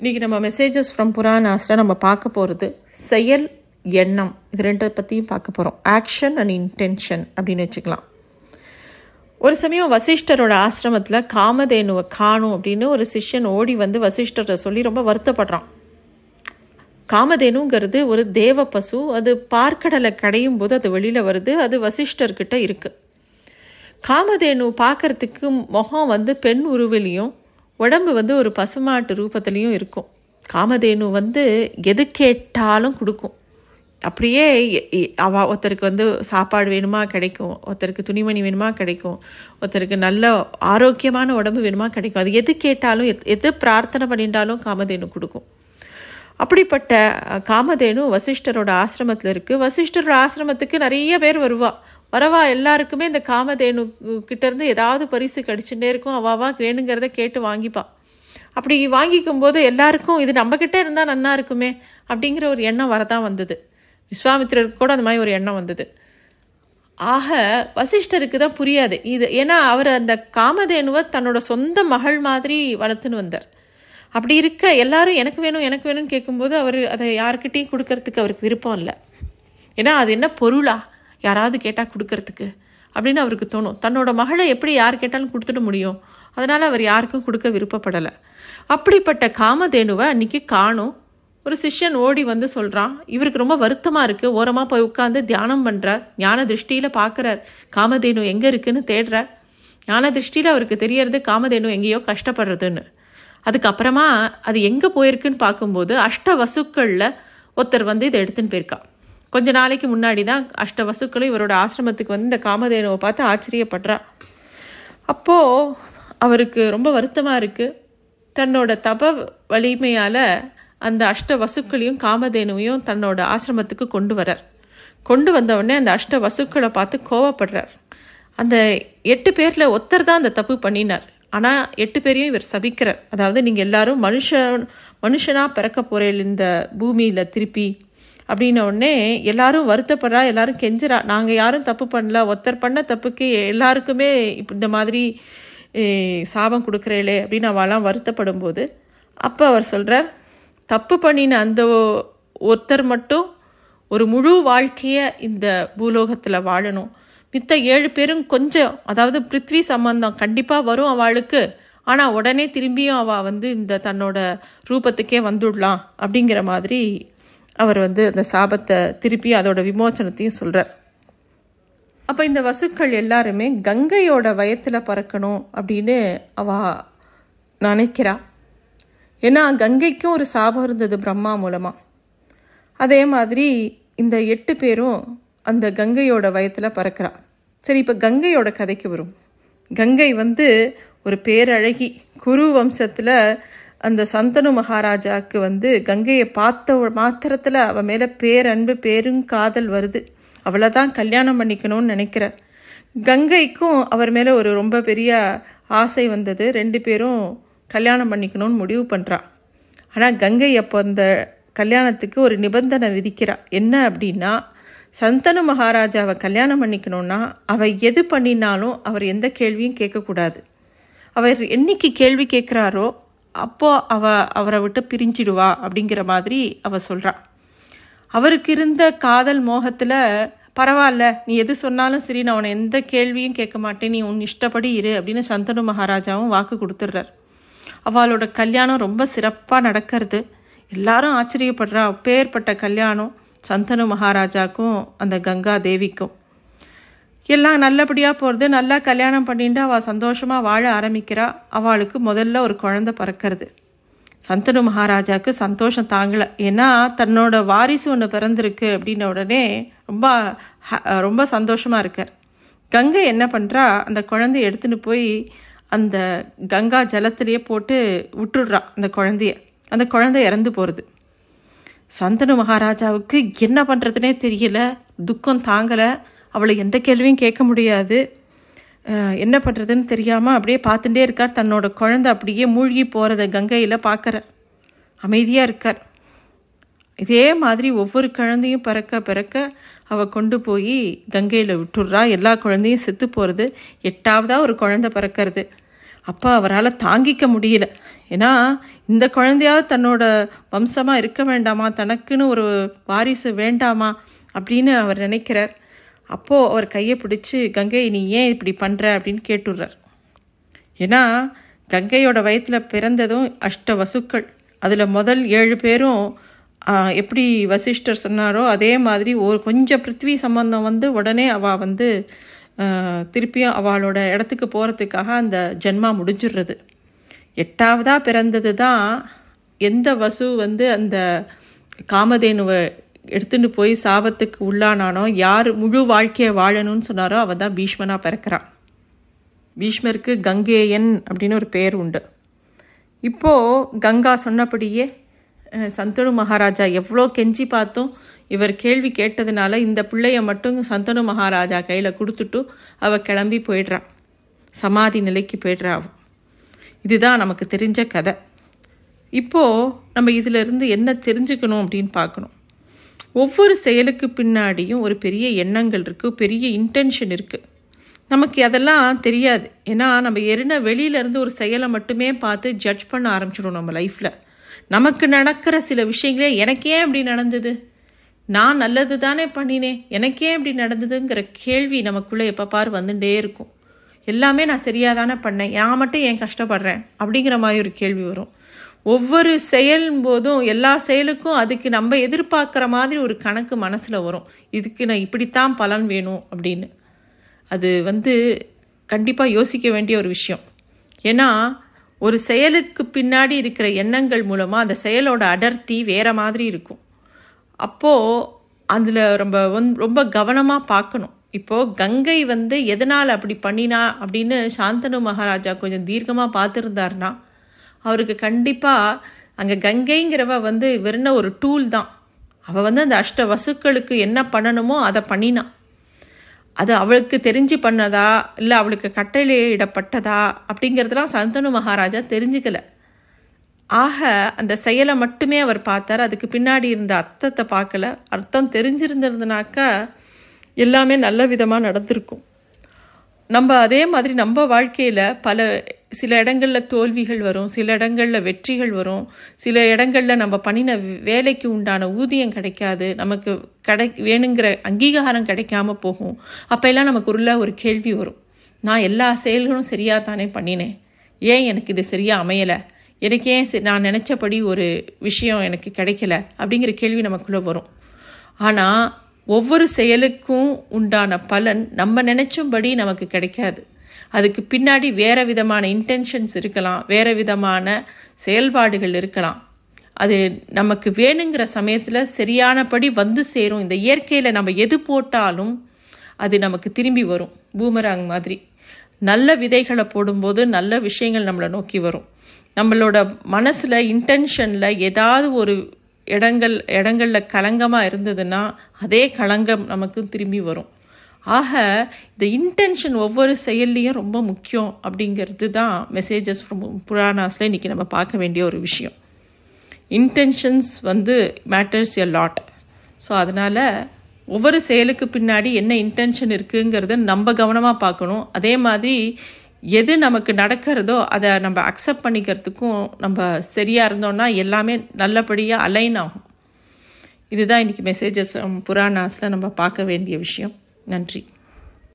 இன்றைக்கி நம்ம messages from புராணாஸில் நம்ம பார்க்க போகிறது செயல் எண்ணம். இது ரெண்டை பற்றியும் பார்க்க போகிறோம் ஆக்ஷன் அண்ட் இன்டென்ஷன் அப்படின்னு வச்சுக்கலாம். ஒரு சமயம் வசிஷ்டரோட ஆசிரமத்தில் காமதேனுவை காணும் அப்படின்னு ஒரு சிஷ்யன் ஓடி வந்து வசிஷ்டரை சொல்லி ரொம்ப வருத்தப்படுறான். காமதேனுங்கிறது ஒரு தேவ பசு. அது பார்க்கடலை கடையும் போது அது வெளியில் வருது. அது வசிஷ்டர்கிட்ட இருக்குது காமதேனு பார்க்கறதுக்கு முகம் வந்து பெண் உருவிலையும் உடம்பு வந்து ஒரு பசுமாட்டு ரூபத்துலேயும் இருக்கும். காமதேனு வந்து எது கேட்டாலும் கொடுக்கும். அப்படியே அவ ஒருத்தருக்கு வந்து சாப்பாடு வேணுமா கிடைக்கும். ஒருத்தருக்கு துணிமணி வேணுமா கிடைக்கும். ஒருத்தருக்கு நல்ல ஆரோக்கியமான உடம்பு வேணுமா கிடைக்கும். அது எது கேட்டாலும் எத்- எது பிரார்த்தனை பண்ணிட்டாலும் காமதேனு கொடுக்கும். அப்படிப்பட்ட காமதேனு வசிஷ்டரோட ஆசிரமத்தில் இருக்குது வசிஷ்டரோட ஆசிரமத்துக்கு நிறைய பேர் வருவாள் வரவா எல்லாருக்குமே இந்த காமதேனு கிட்டேருந்து ஏதாவது பரிசு கடிச்சுட்டே இருக்கும். அவாவா வேணுங்கிறத கேட்டு வாங்கிப்பாள் அப்படி வாங்கிக்கும் போது எல்லாருக்கும் இது நம்ம இருந்தால் நன்னா இருக்குமே அப்படிங்கிற ஒரு எண்ணம் வரதான் வந்தது. விஸ்வாமித்திரருக்கு கூட அந்த மாதிரி ஒரு எண்ணம் வந்தது. ஆக வசிஷ்டருக்கு தான் புரியாது. இது ஏன்னா அவர் அந்த காமதேனுவை தன்னோட சொந்த மகள் மாதிரி வளர்த்துன்னு வந்தார். அப்படி இருக்க எல்லாரும் எனக்கு வேணும் எனக்கு வேணும்னு கேட்கும்போது அவர் அதை யாருக்கிட்டையும் கொடுக்கறதுக்கு அவருக்கு விருப்பம் இல்லை. ஏன்னா அது என்ன பொருளா? யாராவது கேட்டால் கொடுக்கறதுக்கு அப்படின்னு அவருக்கு தோணும். தன்னோட மகளை எப்படி யார் கேட்டாலும் கொடுத்துட முடியும். அதனால் அவர் யாருக்கும் கொடுக்க விருப்பப்படலை. அப்படிப்பட்ட காமதேனுவை அன்றைக்கி காணும். ஒரு சிஷ்யன் ஓடி வந்து சொல்கிறான் இவருக்கு ரொம்ப வருத்தமாக இருக்குது ஓரமாக போய் உட்காந்து தியானம் பண்ணுறார் ஞான திருஷ்டியில் பார்க்குறார் காமதேனு எங்கே இருக்குன்னு தேடுறார் ஞான திருஷ்டியில் அவருக்கு தெரியறது காமதேனு எங்கேயோ கஷ்டப்படுறதுன்னு. அதுக்கப்புறமா அது எங்கே போயிருக்குன்னு பார்க்கும்போது அஷ்ட வசுக்களில் ஒருத்தர் வந்து இதை எடுத்துன்னு போயிருக்கா கொஞ்ச நாளைக்கு முன்னாடி தான் அஷ்ட வசுக்களும் இவரோட ஆசிரமத்துக்கு வந்து இந்த காமதேனுவை பார்த்து ஆச்சரியப்படுறா. அப்போது அவருக்கு ரொம்ப வருத்தமாக இருக்குது தன்னோட தப வலிமையால் அந்த அஷ்ட வசுக்களையும் காமதேனுவையும் தன்னோட ஆசிரமத்துக்கு கொண்டு வரார் கொண்டு வந்தவுடனே அந்த அஷ்ட வசுக்களை பார்த்து கோவப்படுறார். அந்த எட்டு பேரில் ஒருத்தர் தான் அந்த தப்பு பண்ணினார். ஆனால் எட்டு பேரையும் இவர் சபிக்கிறார். அதாவது நீங்கள் எல்லாரும் மனுஷன் மனுஷனாக பிறக்க போகிறேன் இந்த பூமியில் திருப்பி அப்படின்ன உடனே எல்லாரும் வருத்தப்படுறா எல்லாரும் கெஞ்சுறா. நாங்கள் யாரும் தப்பு பண்ணல. ஒருத்தர் பண்ண தப்புக்கு எல்லாருக்குமே இந்த மாதிரி சாபம் கொடுக்குறேளே அப்படின்னு அவெல்லாம் வருத்தப்படும் போது அப்போ அவர் சொல்கிறார் தப்பு பண்ணின அந்த ஒருத்தர் மட்டும் ஒரு முழு வாழ்க்கையை இந்த பூலோகத்தில் வாழணும். மித்த ஏழு பேரும் கொஞ்சம் அதாவது பிருத்வி சம்பந்தம் கண்டிப்பாக வரும் அவளுக்கு. ஆனால் உடனே திரும்பியும் அவள் வந்து இந்த தன்னோட ரூபத்துக்கே வந்துடலாம். அப்படிங்கிற மாதிரி அவர் வந்து அந்த சாபத்தை திருப்பி அதோட விமோச்சனத்தையும் சொல்கிறார் அப்போ இந்த வசுக்கள் எல்லாருமே கங்கையோட வயத்தில் பறக்கணும் அப்படின்னு அவ நினைக்கிறா. ஏன்னா கங்கைக்கும் ஒரு சாபம் இருந்தது பிரம்மா மூலமாக அதே மாதிரி இந்த எட்டு பேரும் அந்த கங்கையோட வயத்தில் பறக்கிறா. சரி இப்போ கங்கையோட கதைக்கு வரும். கங்கை வந்து ஒரு பேரழகி குரு வம்சத்தில் அந்த சந்தனு மகாராஜாவுக்கு வந்து கங்கையை பார்த்த மாத்திரத்தில் அவ மேலே பேரன்பு பேருங்காதல் வருது. அவளை தான் கல்யாணம் பண்ணிக்கணும்னு நினைக்கிறார். கங்கைக்கும் அவர் மேலே ஒரு ரொம்ப பெரிய ஆசை வந்தது. ரெண்டு பேரும் கல்யாணம் பண்ணிக்கணும்னு முடிவு பண்ணுறா ஆனால் கங்கை அப்போ அந்த கல்யாணத்துக்கு ஒரு நிபந்தனை விதிக்கிறா. என்ன அப்படின்னா சந்தனு மகாராஜாவை கல்யாணம் பண்ணிக்கணும்னா அவள் எது பண்ணினாலும் அவர் எந்த கேள்வியும் கேட்கக்கூடாது. அவர் என்னைக்கு கேள்வி கேட்குறாரோ அப்போது அவ அவரை விட்டு பிரிஞ்சிடுவா அப்படிங்கிற மாதிரி அவ சொல்றா. அவருக்கு இருந்த காதல் மோகத்தில் பரவாயில்ல நீ எது சொன்னாலும் சரி நான் உன்னை எந்த கேள்வியும் கேட்க மாட்டேன் நீ உன் இஷ்டப்படி இரு அப்படின்னு சந்தனு மகாராஜாவும் வாக்கு கொடுத்துட்றார். அவளோட கல்யாணம் ரொம்ப சிறப்பாக நடக்கிறது. எல்லாரும் ஆச்சரியப்படுறா. பேர்பட்ட கல்யாணம் சந்தனு மகாராஜாக்கும் அந்த கங்கா தேவிக்கும். எல்லாம் நல்லபடியாக போகிறது நல்லா கல்யாணம் பண்ணிட்டு அவள் சந்தோஷமாக வாழ ஆரம்பிக்கிறா. அவளுக்கு முதல்ல ஒரு குழந்தை பிறக்கிறது. சந்தனு மகாராஜாவுக்கு சந்தோஷம் தாங்கலை. ஏன்னா தன்னோட வாரிசு ஒன்று பிறந்திருக்கு அப்படின்ன உடனே ரொம்ப ஹ- ரொம்ப சந்தோஷமாக இருக்கார். கங்கை என்ன பண்ணுறா அந்த குழந்தைய எடுத்துன்னு போய் அந்த கங்கா ஜலத்திலேயே போட்டு விட்டுடுறா அந்த குழந்தைய. அந்த குழந்தை இறந்து போகிறது சந்தனு மகாராஜாவுக்கு என்ன பண்ணுறதுனே தெரியல. துக்கம் தாங்கலை. அவளை எந்த கேள்வியும் கேட்க முடியாது. என்ன பண்ணுறதுன்னு தெரியாமல் அப்படியே பார்த்துட்டே இருக்கார். தன்னோட குழந்தை அப்படியே மூழ்கி போகிறத கங்கையில் பார்க்குற அமைதியாக இருக்கார். இதே மாதிரி ஒவ்வொரு குழந்தையும் பிறக்க பிறக்க அவள் கொண்டு போய் கங்கையில் விட்டுடுறா எல்லா குழந்தையும் செத்து போகிறது எட்டாவதாக ஒரு குழந்தை பிறக்கிறது. அப்போ அவரால் தாங்கிக்க முடியல. ஏன்னா இந்த குழந்தையாவது தன்னோட வம்சமாக இருக்க வேண்டாமா? தனக்குன்னு ஒரு வாரிசு வேண்டாமா? அப்படின்னு அவர் நினைக்கிறார். அப்போது அவர் கையை பிடிச்சி கங்கை நீ ஏன் இப்படி பண்ணுற அப்படின்னு கேட்டுடுறார். ஏன்னா கங்கையோட வயத்தில் பிறந்ததும் அஷ்ட வசுக்கள். அதில் முதல் ஏழு பேரும் எப்படி வசிஷ்டர் சொன்னாரோ அதே மாதிரி ஒரு கொஞ்சம் பிருத்வி சம்பந்தம் வந்து உடனே அவள் வந்து திருப்பியும் அவளோட இடத்துக்கு போகிறதுக்காக அந்த ஜென்மா முடிஞ்சிடுறது. எட்டாவதாக பிறந்தது தான் எந்த வசு வந்து அந்த காமதேனுவை எடுத்துட்டு போய் சாபத்துக்கு உள்ளானானோ யார் முழு வாழ்க்கையை வாழணும்னு சொன்னாரோ அவன் தான் பீஷ்மனாக பிறக்கிறான். பீஷ்மருக்கு கங்கேயன் அப்படின்னு ஒரு பேர் உண்டு. இப்போது கங்கா சொன்னபடியே சந்தனு மகாராஜா எவ்வளோ கெஞ்சி பார்த்தும் இவர் கேள்வி கேட்டதுனால இந்த பிள்ளைய மட்டும் சந்தனு மகாராஜா கையில் கொடுத்துட்டு அவ கிளம்பி போயிடுறான் சமாதி நிலைக்கு போயிடுறா அவள் இதுதான் நமக்கு தெரிஞ்ச கதை. இப்போது நம்ம இதிலிருந்து என்ன தெரிஞ்சுக்கணும் அப்படின்னு பார்க்கணும். ஒவ்வொரு செயலுக்கு பின்னாடியும் ஒரு பெரிய எண்ணங்கள் இருக்குது பெரிய இன்டென்ஷன் இருக்குது நமக்கு அதெல்லாம் தெரியாது. ஏன்னா நம்ம எரின வெளியிலேருந்து ஒரு செயலை மட்டுமே பார்த்து ஜட்ஜ் பண்ண ஆரம்பிச்சிடும் நம்ம லைஃப்பில் நமக்கு நடக்கிற சில விஷயங்களே எனக்கு ஏன் இப்படி நடந்தது? நான் நல்லது தானே பண்ணினேன் எனக்கே இப்படி நடந்ததுங்கிற கேள்வி நமக்குள்ளே எப்போ பாரு வந்துட்டே இருக்கும். எல்லாமே நான் சரியாக தானே பண்ணேன் நான் மட்டும் ஏன் கஷ்டப்படுறேன்? அப்படிங்கிற மாதிரி ஒரு கேள்வி வரும். ஒவ்வொரு செயல் போதும் எல்லா செயலுக்கும் அதுக்கு நம்ம எதிர்பார்க்குற மாதிரி ஒரு கணக்கு மனசில் வரும். இதுக்கு நான் இப்படித்தான் பலன் வேணும் அப்படின்னு. அது வந்து கண்டிப்பாக யோசிக்க வேண்டிய ஒரு விஷயம். ஏன்னா ஒரு செயலுக்கு பின்னாடி இருக்கிற எண்ணங்கள் மூலமாக அந்த செயலோட அடர்த்தி வேறு மாதிரி இருக்கும். அப்போது அதில் ரொம்ப வந் ரொம்ப கவனமாக பார்க்கணும். இப்போது கங்கை வந்து எதனால் அப்படி பண்ணினா அப்படின்னு சாந்தனு மகாராஜா கொஞ்சம் தீர்க்கமாக பார்த்துருந்தாருன்னா அவருக்கு கண்டிப்பாக அங்கே கங்கைங்கிறவ வந்து வெறும் ஒரு டூல் தான். அவள் வந்து அந்த அஷ்ட வசுக்களுக்கு என்ன பண்ணணுமோ அதை பண்ணினான் அது அவளுக்கு தெரிஞ்சு பண்ணதா? இல்லை அவளுக்கு கட்டளையிடப்பட்டதா அப்படிங்கிறதெல்லாம் சந்தனு மகாராஜா தெரிஞ்சுக்கல. ஆக அந்த செயலை மட்டுமே அவர் பார்த்தார். அதுக்கு பின்னாடி இருந்த அர்த்தத்தை பார்க்கல. அர்த்தம் தெரிஞ்சிருந்திருந்தனாக்கா எல்லாமே நல்ல விதமாக நடந்திருக்கும். நம்ம அதே மாதிரி நம்ம வாழ்க்கையில் பல சில இடங்களில் தோல்விகள் வரும் சில இடங்களில் வெற்றிகள் வரும். சில இடங்களில் நம்ம பண்ணின வேலைக்கு உண்டான ஊதியம் கிடைக்காது. நமக்கு கிடை வேணுங்கிற அங்கீகாரம் கிடைக்காம போகும். அப்போ எல்லாம் நமக்கு உள்ள ஒரு கேள்வி வரும். நான் எல்லா செயல்களும் சரியாக தானே பண்ணினேன்? ஏன் எனக்கு இது சரியாக அமையலை? எனக்கு ஏன் சரி- நான் நினச்சபடி ஒரு விஷயம் எனக்கு கிடைக்கல? அப்படிங்கிற கேள்வி நமக்குள்ளே வரும். ஆனால் ஒவ்வொரு செயலுக்கும் உண்டான பலன் நம்ம நினச்சும்படி நமக்கு கிடைக்காது. அதுக்கு பின்னாடி வேறு விதமான இன்டென்ஷன்ஸ் இருக்கலாம் வேறு விதமான செயல்பாடுகள் இருக்கலாம். அது நமக்கு வேணுங்கிற சமயத்தில் சரியானபடி வந்து சேரும். இந்த இயற்கையில் நம்ம எது போட்டாலும் அது நமக்கு திரும்பி வரும். பூமராங் மாதிரி. நல்ல விதைகளை போடும்போது நல்ல விஷயங்கள் நம்மளை நோக்கி வரும். நம்மளோட மனசில் இன்டென்ஷனில் ஏதாவது ஒரு இடங்கள் இடங்களில் கலங்கமாக இருந்ததுன்னா அதே களங்கம் நமக்கு திரும்பி வரும். ஆக இந்த இன்டென்ஷன் ஒவ்வொரு செயல்லையும் ரொம்ப முக்கியம் அப்படிங்கிறது தான் மெசேஜஸ் புராணாஸில் இன்றைக்கி நம்ம பார்க்க வேண்டிய ஒரு விஷயம். இன்டென்ஷன்ஸ் வந்து மேட்டர்ஸ் எ லாட் ஸோ அதனால் ஒவ்வொரு செயலுக்கு பின்னாடி என்ன இன்டென்ஷன் இருக்குங்கிறத நம்ம கவனமாக பார்க்கணும். அதே மாதிரி எது நமக்கு நடக்கிறதோ அதை நம்ம அக்செப்ட் பண்ணிக்கிறதுக்கும் நம்ம சரியாக இருந்தோம்னா எல்லாமே நல்லபடியாக அலைன் ஆகும். இதுதான் இன்றைக்கி மெசேஜஸ் புராணாஸில் நம்ம பார்க்க வேண்டிய விஷயம். நன்றி.